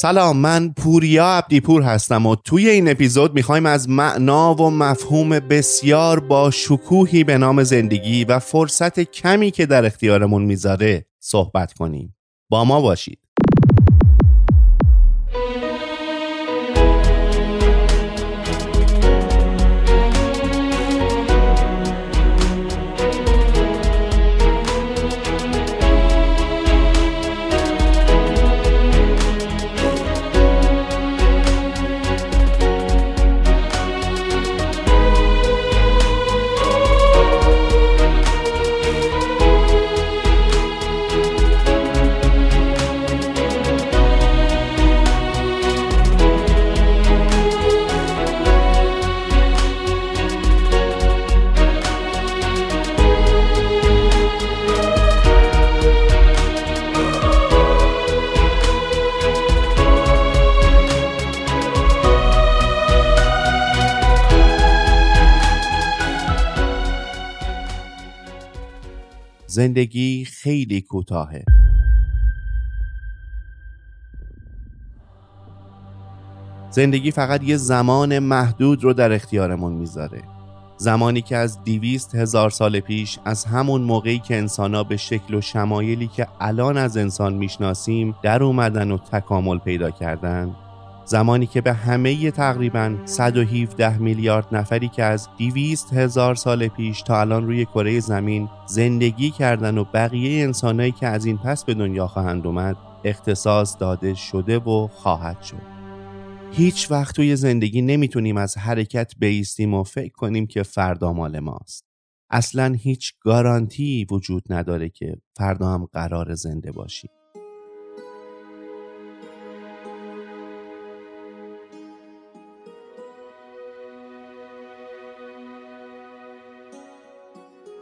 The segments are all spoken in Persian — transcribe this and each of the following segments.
سلام من پوریا عبدیپور هستم و توی این اپیزود می‌خوایم از معنا و مفهوم بسیار با شکوهی به نام زندگی و فرصت کمی که در اختیارمون می‌ذاره صحبت کنیم. با ما باشید. زندگی خیلی کوتاهه. زندگی فقط یه زمان محدود رو در اختیارمون می‌ذاره. زمانی که از دیویست هزار سال پیش از همون موقعی که انسانا به شکل و شمایلی که الان از انسان می‌شناسیم در اومدن و تکامل پیدا کردن زمانی که به همه تقریبا 117 میلیارد نفری که از 200 هزار سال پیش تا الان روی کره زمین زندگی کردن و بقیه انسانهایی که از این پس به دنیا خواهند اومد اختصاص داده شده و خواهد شد. هیچ وقت توی زندگی نمی‌تونیم از حرکت بیستیم و فکر کنیم که فردا مال ماست. اصلا هیچ گارانتی وجود نداره که فردا هم قرار زنده باشیم.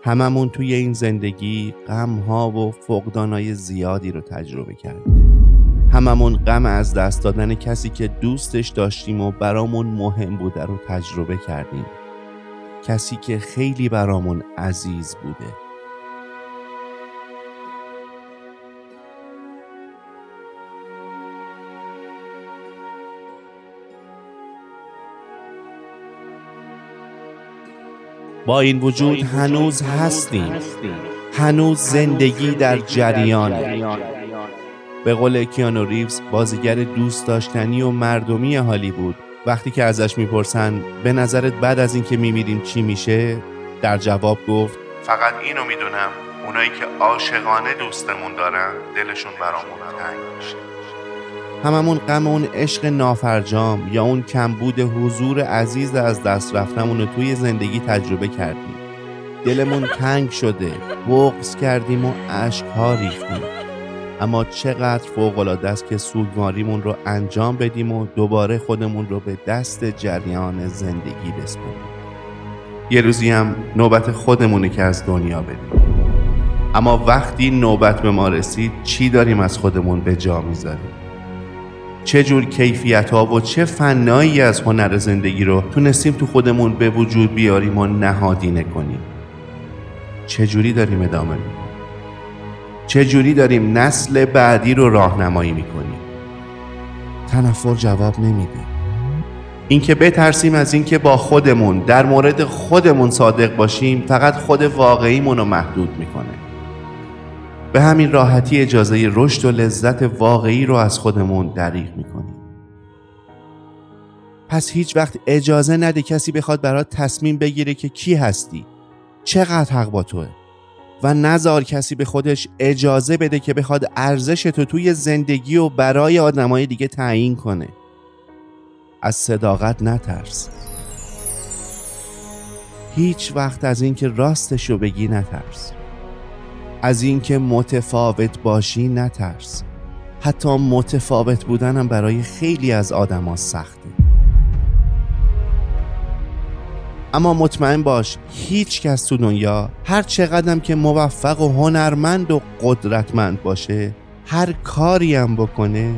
هممون توی این زندگی غم ها و فقدانای زیادی رو تجربه کردیم. هممون غم از دست دادن کسی که دوستش داشتیم و برامون مهم بوده رو تجربه کردیم. کسی که خیلی برامون عزیز بوده. با این وجود هنوز هستیم. هنوز زندگی در جریان. به قول کیانو ریوز بازیگر دوست داشتنی و مردمی هالیوود وقتی که ازش می‌پرسن به نظرت بعد از اینکه میمیریم چی میشه؟ در جواب گفت فقط اینو می‌دونم. اونایی که عاشقانه دوستمون دارن دلشون برامون تنگ میشه. هممون غم اون عشق نافرجام یا اون کمبود حضور عزیز از دست رفتمون رو توی زندگی تجربه کردیم. دلمون تنگ شده بغز کردیم و ها ریختیم. اما چقدر فوقالعاده است که سوگواریمون رو انجام بدیم و دوباره خودمون رو به دست جریان زندگی بسپریم. یه روزی هم نوبت خودمونه که از دنیا بدیم اما وقتی نوبت به ما رسید چی داریم از خودمون به جا می‌ذاریم؟ چه جور کیفیت ها و چه فنایی از هنر زندگی رو تونستیم تو خودمون به وجود بیاریم و نهادینه کنیم؟ چه جوری داریم ادامه میدیم؟ چه جوری داریم نسل بعدی رو راهنمایی می‌کنیم؟ تنفر جواب نمیده اینکه بترسیم از اینکه با خودمون در مورد خودمون صادق باشیم فقط خود واقعیمون رو محدود می‌کنه. به همین راحتی اجازه رشد و لذت واقعی رو از خودمون دریغ می‌کنیم. پس هیچ وقت اجازه نده کسی بخواد برات تصمیم بگیره که کی هستی چقدر حق با توه و نزار کسی به خودش اجازه بده که بخواد ارزش تو توی زندگی و برای آدمای دیگه تعیین کنه. از صداقت نترس. هیچ وقت از اینکه راستشو بگی نترس. از اینکه متفاوت باشی نترس. حتی متفاوت بودنم برای خیلی از آدما سخته. اما مطمئن باش هیچ کس تو دنیا هر چقدرم که موفق و هنرمند و قدرتمند باشه هر کاری هم بکنه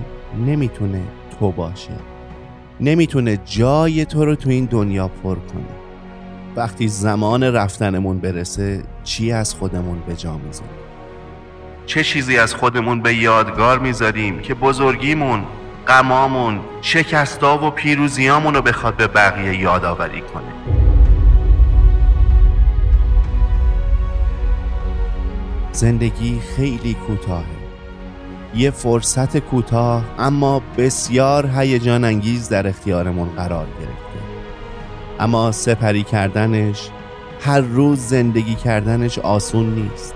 نمی‌تونه تو باشه. نمی‌تونه جای تو رو تو این دنیا پر کنه. وقتی زمان رفتنمون برسه چی از خودمون به جا می‌ذاریم؟ چه چیزی از خودمون به یادگار می‌ذاریم که بزرگیمون غمامون شکستا و پیروزیامون رو بخواد به بقیه یادآوری کنه؟ زندگی خیلی کوتاهه. یه فرصت کوتاه اما بسیار هیجان انگیز در اختیارمون قرار گرفته. اما سپری کردنش هر روز زندگی کردنش آسون نیست.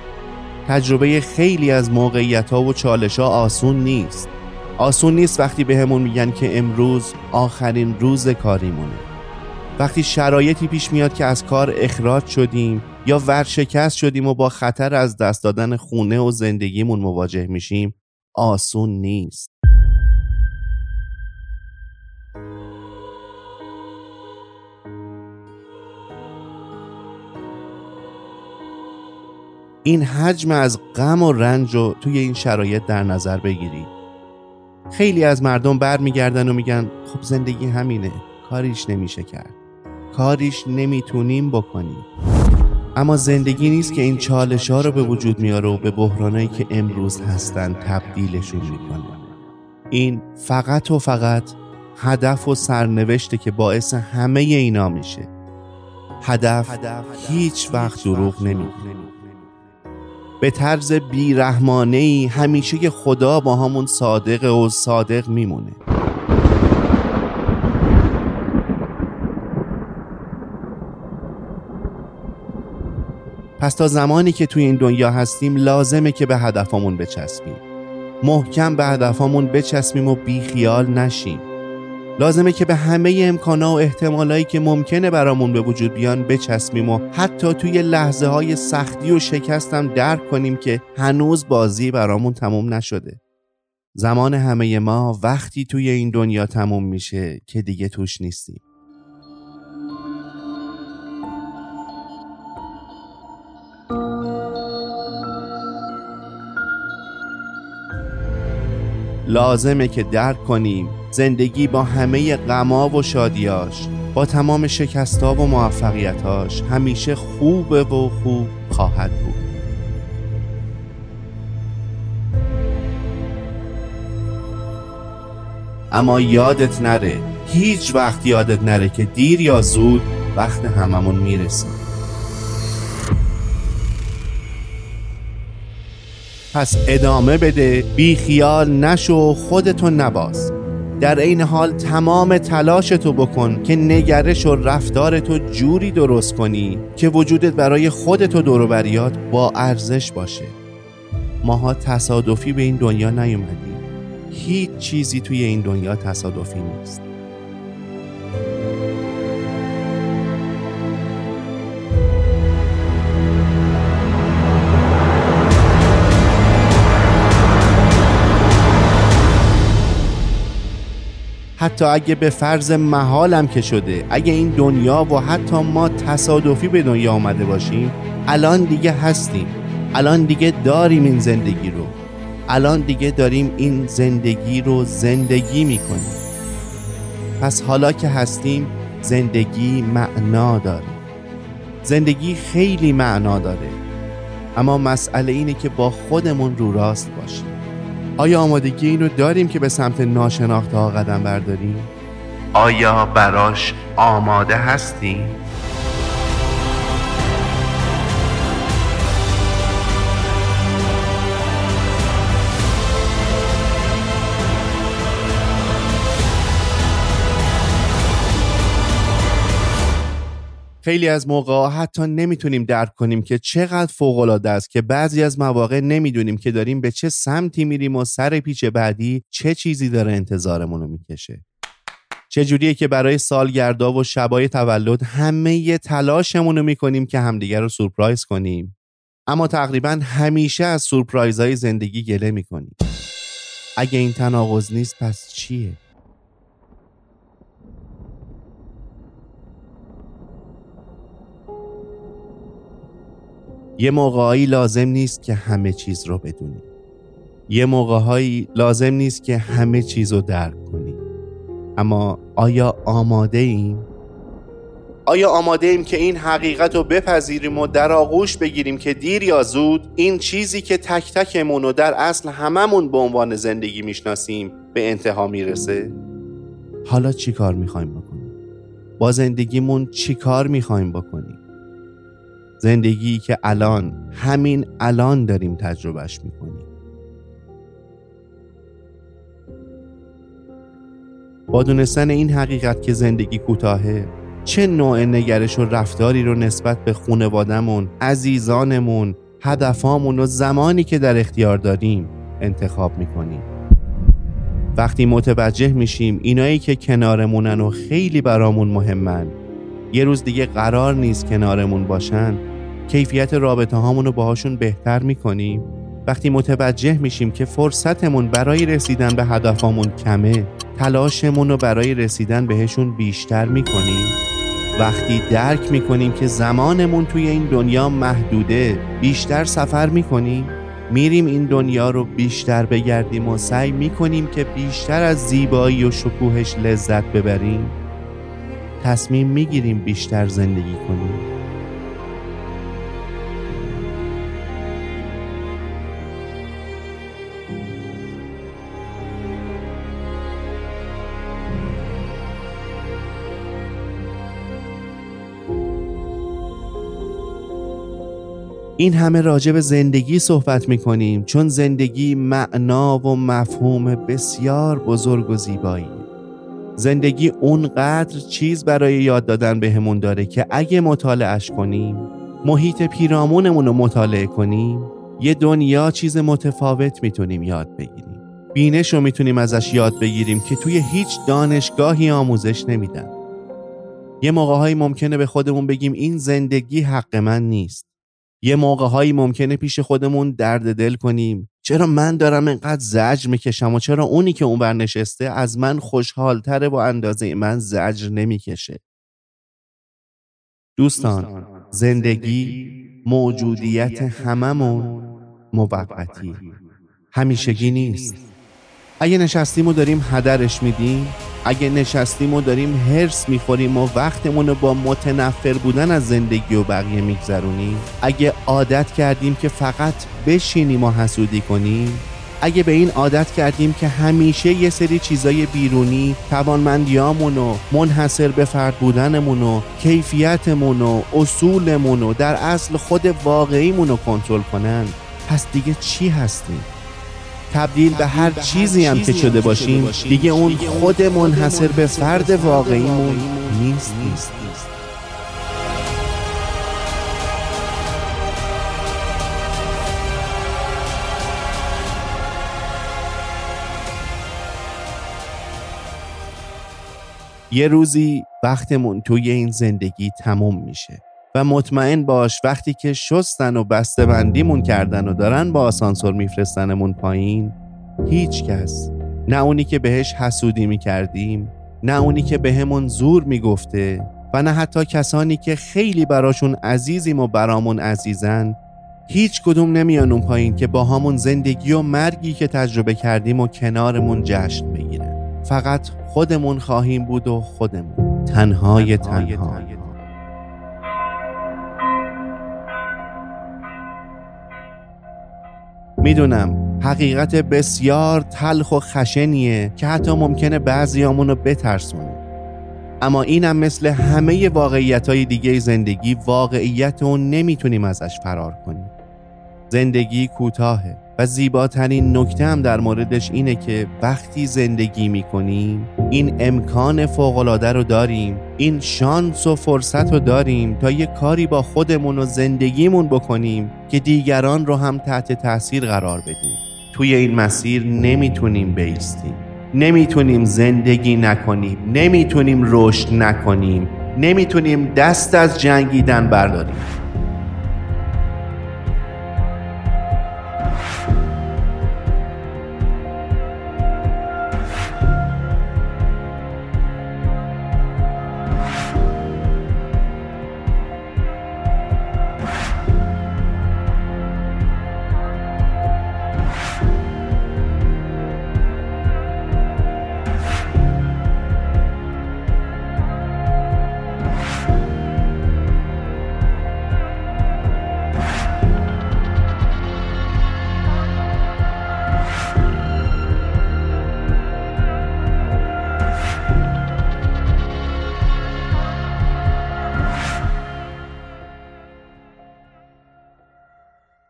تجربه خیلی از موقعیت ها و چالش ها آسون نیست. آسون نیست وقتی به همون میگن که امروز آخرین روز کاریمونه. وقتی شرایطی پیش میاد که از کار اخراج شدیم یا ورشکست شدیم و با خطر از دست دادن خونه و زندگیمون مواجه میشیم آسون نیست. این حجم از غم و رنج رو توی این شرایط در نظر بگیرید خیلی از مردم برمیگردن و میگن خب زندگی همینه کاریش نمیشه کرد. کاریش نمی‌تونیم بکنیم. اما زندگی نیست که این چالش ها رو به وجود میاره و به بحرانایی که امروز هستن تبدیلشون می‌کنه. این فقط و فقط هدف و سرنوشته که باعث همه اینا میشه. هدف هیچ وقت دروغ نمیگه. به طرز بیرحمانه ای همیشه خدا با همون صادق و صادق میمونه. پس تا زمانی که توی این دنیا هستیم لازمه که به هدفمون بچسبیم. محکم به هدفمون بچسبیم و بیخیال نشیم. لازمه که به همه امکانا و احتمالایی که ممکنه برامون به وجود بیان بچسبیم و حتی توی لحظه های سختی و شکستم درک کنیم که هنوز بازی برامون تموم نشده. زمان همه ما وقتی توی این دنیا تموم میشه که دیگه توش نیستیم. لازمه که درک کنیم زندگی با همه غما و شادیاش با تمام شکستا و موفقیتاش همیشه خوبه و خوب خواهد بود. اما یادت نره هیچ وقت یادت نره که دیر یا زود وقت هممون می‌رسیم پس ادامه بده بی خیال نشو خودتو نباز. در این حال تمام تلاشتو بکن که نگرش و رفتارتو جوری درست کنی که وجودت برای خودت و دوروبریات با ارزش باشه. ماها تصادفی به این دنیا نیومدیم. هیچ چیزی توی این دنیا تصادفی نیست. حتی اگه به فرض محالم که شده اگه این دنیا و حتی ما تصادفی به دنیا آمده باشیم الان دیگه هستیم. الان دیگه داریم این زندگی رو. الان دیگه داریم این زندگی رو زندگی می‌کنیم. پس حالا که هستیم زندگی معنا داره. زندگی خیلی معنا داره. اما مسئله اینه که با خودمون رو راست باشیم. آیا آمادگی این رو داریم که به سمت ناشناخته ها قدم برداریم؟ آیا براش آماده هستیم؟ خیلی از موقع حتی نمی‌تونیم درک کنیم که چقدر فوق است که بعضی از مواقع نمی‌دونیم که داریم به چه سمتی میریم و سر پیچ بعدی چه چیزی داره انتظارمون رو می‌کشه. چجوریه که برای سالگردا و شبای تولد همه تلاشمون رو می‌کنیم که همدیگر رو سورپرایز کنیم. اما تقریبا همیشه از سورپرایزهای زندگی گله می‌کنیم. اگه این تناقض نیست پس چیه؟ یه موقعهایی لازم نیست که همه چیز رو بدونی یه موقعهایی لازم نیست که همه چیز رو درک کنی اما آیا آماده ایم؟ آیا آماده ایم که این حقیقت رو بپذیریم و در آغوش بگیریم که دیر یا زود این چیزی که تک تکمون و در اصل هممون به عنوان زندگی می‌شناسیم به انتها می‌رسه؟ حالا چی کار می‌خوایم بکنیم؟ با زندگیمون چی کار می‌خوایم بکنیم؟ زندگی که الان همین الان داریم تجربهش می‌کنیم. با دونستن این حقیقت که زندگی کوتاهه چه نوع نگرش و رفتاری رو نسبت به خونوادمون، عزیزانمون، هدفامون و زمانی که در اختیار داریم انتخاب می‌کنیم؟ وقتی متوجه میشیم اینایی که کنارمونن و خیلی برامون مهمن یه روز دیگه قرار نیست کنارمون باشن. کیفیت رابطه هامون باهاشون بهتر می‌کنیم. وقتی متوجه میشیم که فرصتمون برای رسیدن به هدفامون کمه تلاشمون رو برای رسیدن بهشون بیشتر می‌کنیم. وقتی درک می‌کنیم که زمانمون توی این دنیا محدوده بیشتر سفر می‌کنیم. میریم این دنیا رو بیشتر بگردیم و سعی می‌کنیم که بیشتر از زیبایی و شکوهش لذت ببریم. تصمیم می‌گیریم بیشتر زندگی کنیم. این همه راجع به زندگی صحبت می کنیم چون زندگی معنا و مفهوم بسیار بزرگ و زیبایی زندگی اونقدر چیز برای یاد دادن بهمون به داره که اگه مطالعش کنیم محیط پیرامونمون رو مطالعه کنیم یه دنیا چیز متفاوت می‌تونیم یاد بگیریم. بینش رو می‌تونیم ازش یاد بگیریم که توی هیچ دانشگاهی آموزش نمیدن. یه موقع ممکنه به خودمون بگیم این زندگی حق من نیست. یه موقع هایی ممکنه پیش خودمون درد دل کنیم. چرا من دارم اینقدر زجر می‌کشم و چرا اونی که اون بر نشسته از من خوشحالتره و اندازه من زجر نمی‌کشه؟ دوستان زندگی موجودیت هممون موقتی. همیشگی نیست. اگه نشستیم و داریم هدرش میدیم اگه نشستیم و داریم هرس می‌خوریم و وقتمون رو با متنفر بودن از زندگی و بقیه میگذرونیم. اگه عادت کردیم که فقط بشینیم و حسودی کنیم اگه به این عادت کردیم که همیشه یه سری چیزای بیرونی توانمندیامون و منحصر به فرد بودنمون و کیفیتمون و اصولمون و در اصل خود واقعیمون رو کنترل کنن پس دیگه چی هستیم؟ تبدیل به هر چیزی هم که شده باشیم. دیگه اون خود منحصر به فرد واقعیمون نیست. نیست. یه روزی وقتمون توی این زندگی تموم میشه. و مطمئن باش وقتی که شستن و بسته بندیمون کردن و دارن با آسانسور میفرستنمون پایین هیچ کس نه اونی که بهش حسودی می‌کردیم نه اونی که بهمون زور می‌گفته و نه حتی کسانی که خیلی براشون عزیزیم و برامون عزیزن هیچ کدوم نمیان اون پایین که با همون زندگی و مرگی که تجربه کردیم و کنارمون جشن بگیرن. فقط خودمون خواهیم بود و خودمون. تنهای تنها. می‌دونم حقیقت بسیار تلخ و خشنیه که حتی ممکنه بعضیامون رو بترسونه. اما اینم مثل همه واقعیت های دیگه زندگی واقعیت اون نمی‌تونیم ازش فرار کنیم. زندگی کوتاهه. و زیباترین نکته هم در موردش اینه که وقتی زندگی می‌کنیم این امکان فوقالعاده رو داریم این شانس و فرصت رو داریم تا یه کاری با خودمون و زندگیمون بکنیم که دیگران رو هم تحت تاثیر قرار بدیم. توی این مسیر نمی‌تونیم بیستیم. نمی‌تونیم زندگی نکنیم. نمی‌تونیم رشد نکنیم. نمی‌تونیم دست از جنگیدن برداریم.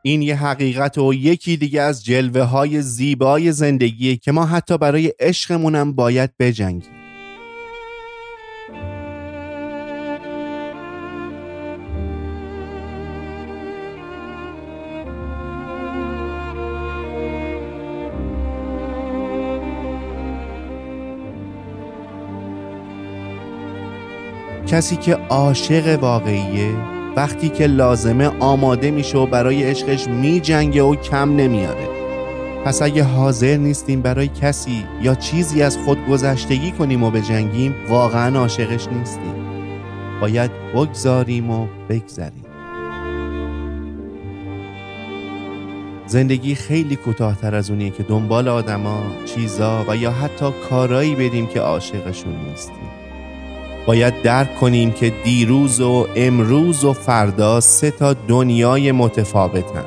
این یه حقیقت و یکی دیگه از جلوه های زیبای زندگیه که ما حتی برای عشقمونم باید بجنگیم. کسی که عاشق واقعیه وقتی که لازمه آماده میشه و برای عشقش میجنگه و کم نمیاره. پس اگه حاضر نیستیم برای کسی یا چیزی از خود گذشتگی کنیم و بجنگیم واقعا عاشقش نیستیم. باید بگذاریم و بگذریم. زندگی خیلی کوتاهتر از اونیه که دنبال آدما، چیزا و یا حتی کارایی بریم که عاشقشون نیستیم. باید درک کنیم که دیروز و امروز و فردا سه تا دنیای متفاوتن.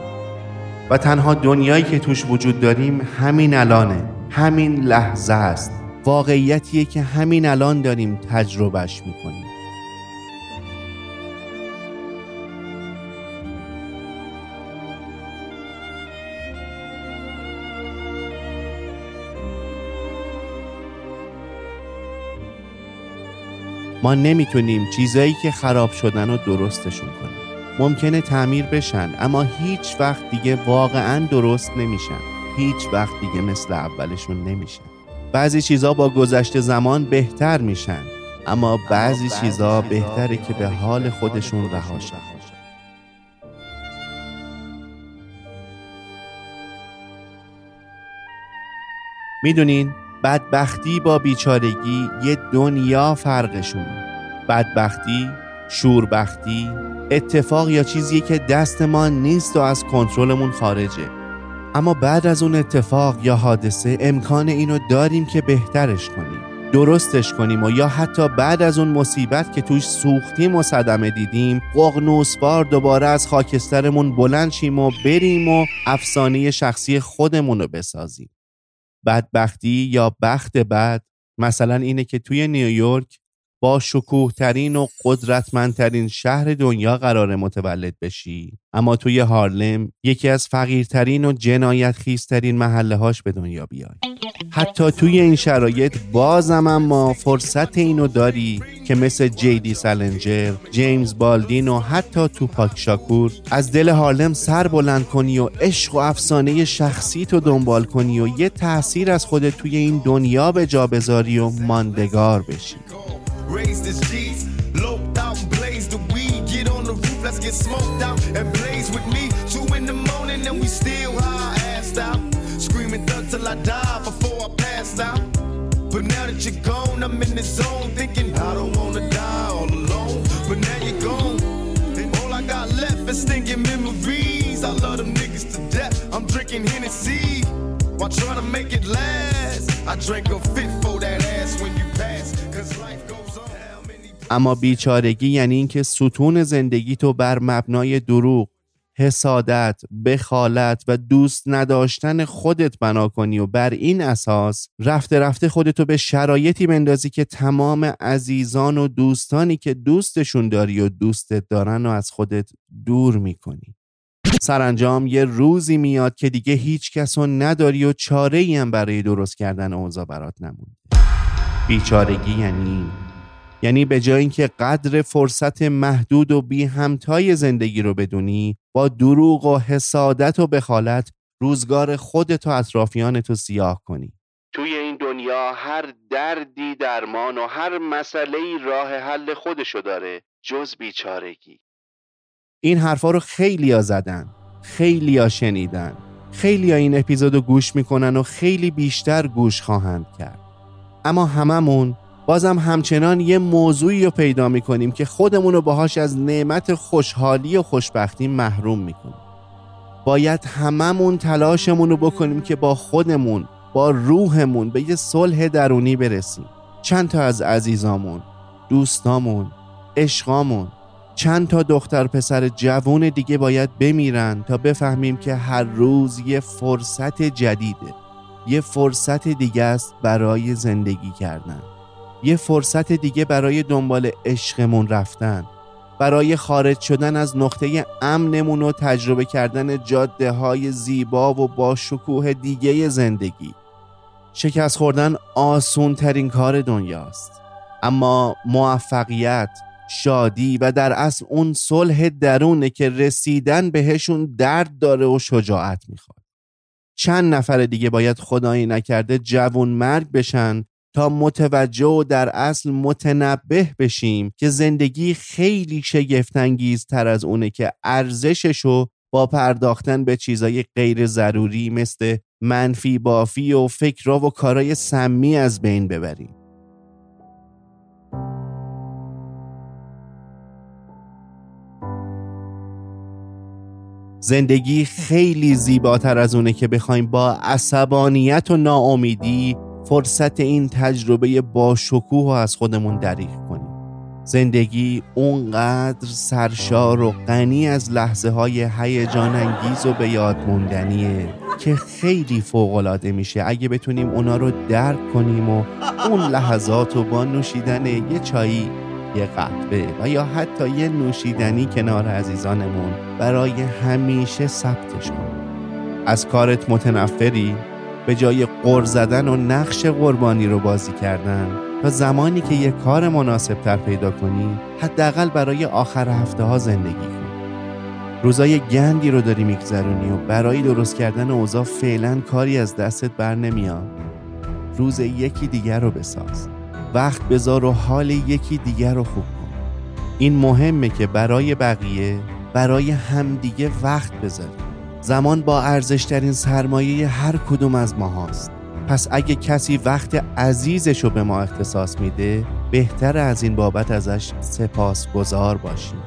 و تنها دنیایی که توش وجود داریم همین الانه. همین لحظه است. واقعیتیه که همین الان داریم تجربهش می‌کنیم. ما نمی‌تونیم چیزایی که خراب شدن رو درستشون کنیم. ممکنه تعمیر بشن اما هیچ وقت دیگه واقعا درست نمیشن. هیچ وقت دیگه مثل اولشون نمیشن. بعضی چیزا با گذشت زمان بهتر میشن اما بعضی چیزا بهتره که به حال خودشون رها شن. می‌دونین؟ بدبختی با بیچارگی یه دنیا فرقشونه بدبختی شوربختی اتفاق یا چیزی که دست ما نیست و از کنترلمون خارجه. اما بعد از اون اتفاق یا حادثه امکان اینو داریم که بهترش کنیم درستش کنیم و یا حتی بعد از اون مصیبت که توش سوختیم و صدمه دیدیم قغنوسوار دوباره از خاکسترمون بلند شیم و بریم و افسانه شخصی خودمون رو بسازیم. بدبختی یا بخت بد مثلا اینه که توی نیویورک با شکوه ترین و قدرتمندترین شهر دنیا قرار متولد بشی. اما توی هارلم یکی از فقیرترین و جنایت خیسترین محله هاش به دنیا بیای. حتی توی این شرایط بازم اما فرصت اینو داری که مثل جیدی سالنجر، جیمز بالدین و حتی توپاک شاکور از دل هارلم سر بلند کنی و عشق و افسانه شخصی تو دنبال کنی و یه تاثیر از خودت توی این دنیا به جا بذاری و ماندگار بشی. Raise this G's, loped out and blaze the weed. Get on the roof, let's get smoked out and blaze with me. Two in the morning and we still high assed out. Screaming thug till I die before I pass out. But now that you're gone, I'm in the zone thinking I don't wanna die all alone. But now you're gone, and all I got left is stinking memories. I love them niggas to death. I'm drinking Hennessy while trying to make it last. I drank a fit for that ass when اما بیچارگی یعنی اینکه ستون زندگی تو بر مبنای دروغ حسادت، بخالت و دوست نداشتن خودت بنا کنی و بر این اساس رفته رفته خودتو به شرایطی بندازی که تمام عزیزان و دوستانی که دوستشون داری و دوستت دارن و از خودت دور می‌کنی. سرانجام یه روزی میاد که دیگه هیچ کس نداری و چاره هم برای درست کردن اوضاع برات نمونده. بیچارگی یعنی یعنی به جای اینکه قدر فرصت محدود و بی همتای زندگی رو بدونی با دروغ و حسادت و بخالت روزگار خودت و اطرافیانت رو سیاه کنی. توی این دنیا هر دردی درمان و هر مسئله راه حل خودشو داره جز بیچارگی. این حرفا رو خیلی ها زدن خیلی ها شنیدن خیلی ها این اپیزود رو گوش می‌کنن و خیلی بیشتر گوش خواهند کرد. اما هممون بازم همچنان یه موضوعی رو پیدا می‌کنیم که خودمون رو باهاش از نعمت خوشحالی و خوشبختی محروم می‌کنیم. باید هممون تلاشمون رو بکنیم که با خودمون با روحمون به یه صلح درونی برسیم. چند تا از عزیزامون دوستامون عشقامون چند تا دختر پسر جوون دیگه باید بمیرن تا بفهمیم که هر روز یه فرصت جدیده. یه فرصت دیگه است برای زندگی کردن. یه فرصت دیگه برای دنبال عشقمون رفتن. برای خارج شدن از نقطه امنمون و تجربه کردن جاده های زیبا و با شکوه دیگه زندگی. شکست خوردن آسون ترین کار دنیاست. اما موفقیت شادی و در اصل اون صلح درونه که رسیدن بهشون درد داره و شجاعت می‌خواد. چند نفر دیگه باید خدایی نکرده جوون مرگ بشن تا متوجه و در اصل متنبه بشیم که زندگی خیلی شگفتانگیز تر از اونه که ارزششو با پرداختن به چیزای غیر ضروری مثل منفی بافی و فکرها و کارای سمی از بین ببریم. زندگی خیلی زیباتر از اونه که بخوایم با عصبانیت و ناامیدی فرصت این تجربه با شکوه از خودمون دریغ کنیم. زندگی اونقدر سرشار و غنی از لحظه های هیجان انگیز و به یاد موندنیه که خیلی فوق میشه. اگه بتونیم اونا رو درک کنیم و اون لحظات رو با نوشیدن یه چایی یه قهوه و یا حتی یه نوشیدنی کنار عزیزانمون برای همیشه ثبتش کنیم. از کارت متنفری؟ به جای قر زدن و نقش قربانی رو بازی کردن. تا زمانی که یه کار مناسب تر پیدا کنی حداقل برای آخر هفته ها زندگی کن. روزای گندی رو داری میگذرونی و برای درست کردن اوضاع فعلا کاری از دستت بر نمیاد. روز یکی دیگر رو بساز. وقت بذار و حال یکی دیگر رو خوب کن. این مهمه که برای بقیه برای همدیگه وقت بذاری. زمان با ارزشترین سرمایه هر کدوم از ما هاست پس اگه کسی وقت عزیزش رو به ما اختصاص میده بهتر از این بابت ازش سپاس گذار باشیم.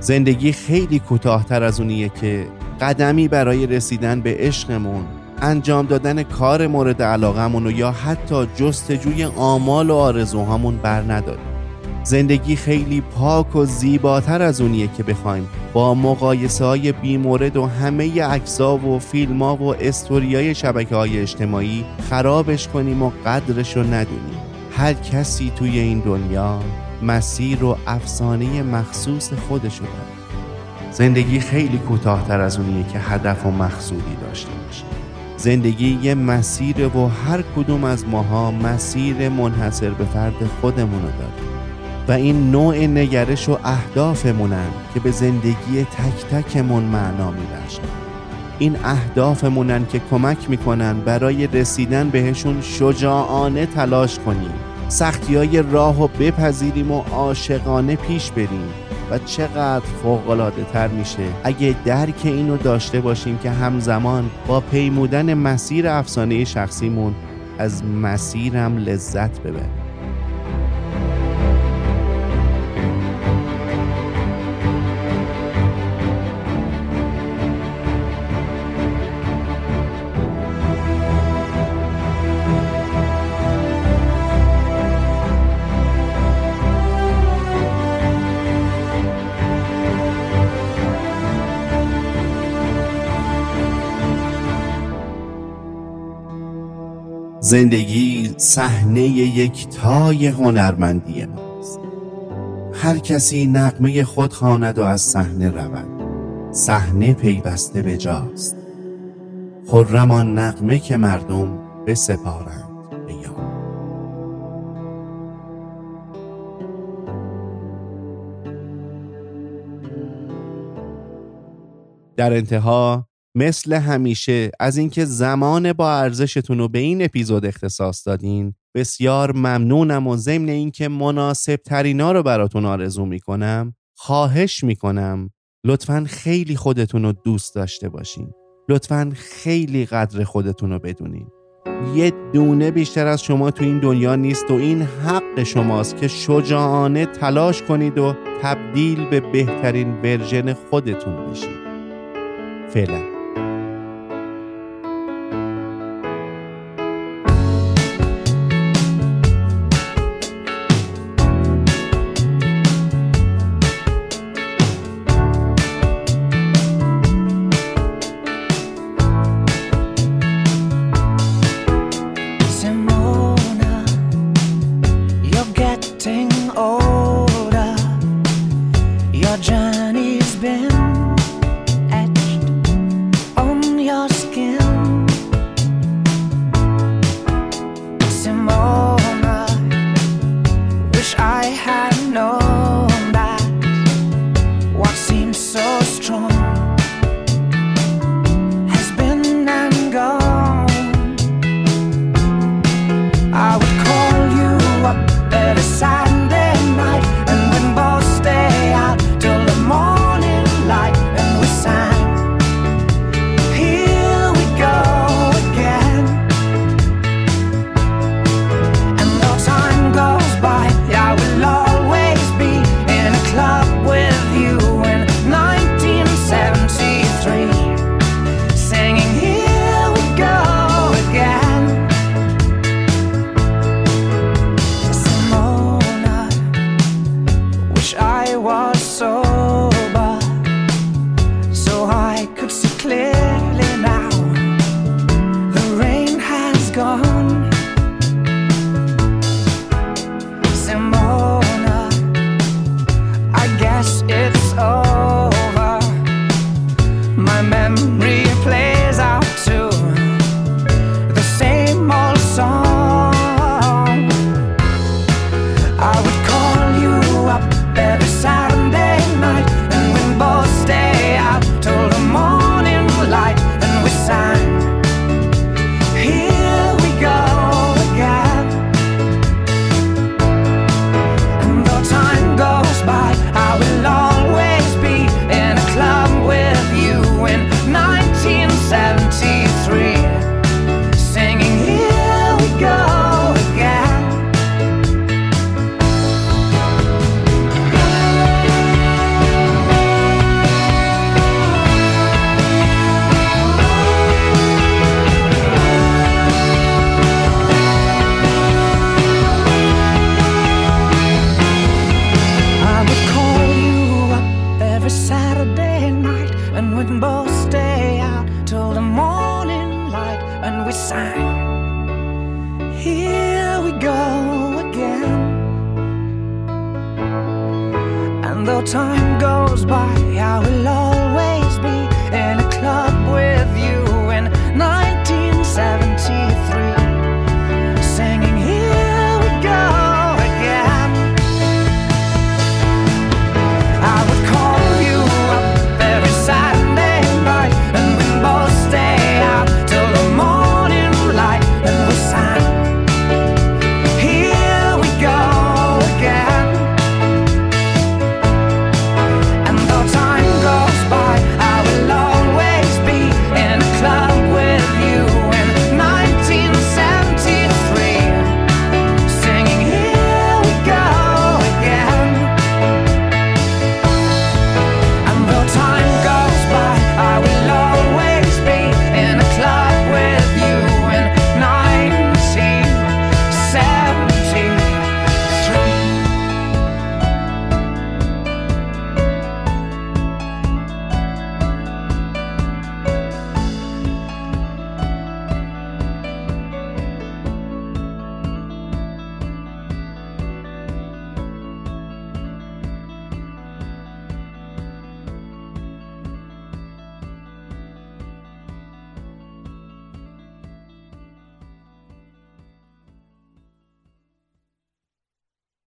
زندگی خیلی کوتاهتر از اونیه که قدمی برای رسیدن به عشقمون انجام دادن کار مورد علاقمون و یا حتی جستجوی آمال و آرزوهامون بر نداریم. زندگی خیلی پاک و زیباتر از اونیه که بخوایم. با مقایسه های بیمورد و همه اکسا و فیلم ها و استوریای شبکه های اجتماعی خرابش کنیم و قدرش رو ندونیم. هر کسی توی این دنیا مسیر و افسانه مخصوص خودشو داره. زندگی خیلی کوتاهتر از اونیه که هدف و مقصودی داشته باشه زندگی یه مسیر و هر کدوم از ماها مسیر منحصر به فرد خودمونو داره و این نوع نگرش و اهدافمونن که به زندگی تک تکمون معنا میبخشن. این اهدافمونن که کمک می‌کنن برای رسیدن بهشون شجاعانه تلاش کنیم. سختی های راه و بپذیریم و عاشقانه پیش بریم و چقدر فوقلاده تر میشه اگه درک اینو داشته باشیم که همزمان با پیمودن مسیر افسانه شخصیمون از مسیرم لذت ببریم. زندگی صحنه یک تای هنرمندی ماست. هر کسی نقمه خود خواند و از صحنه رود. صحنه پیوسته به جاست خرم نقمه که مردم بسپارند به یاد در انتها مثل همیشه. از اینکه زمان با ارزشتون رو به این اپیزود اختصاص دادین بسیار ممنونم و ضمن اینکه مناسب ترینا رو براتون آرزو می‌کنم. خواهش می‌کنم لطفا خیلی خودتون رو دوست داشته باشین. لطفا خیلی قدر خودتون رو بدونین. یه دونه بیشتر از شما تو این دنیا نیست و این حق شماست که شجاعانه تلاش کنید و تبدیل به بهترین ورژن خودتون بشید. فعلا.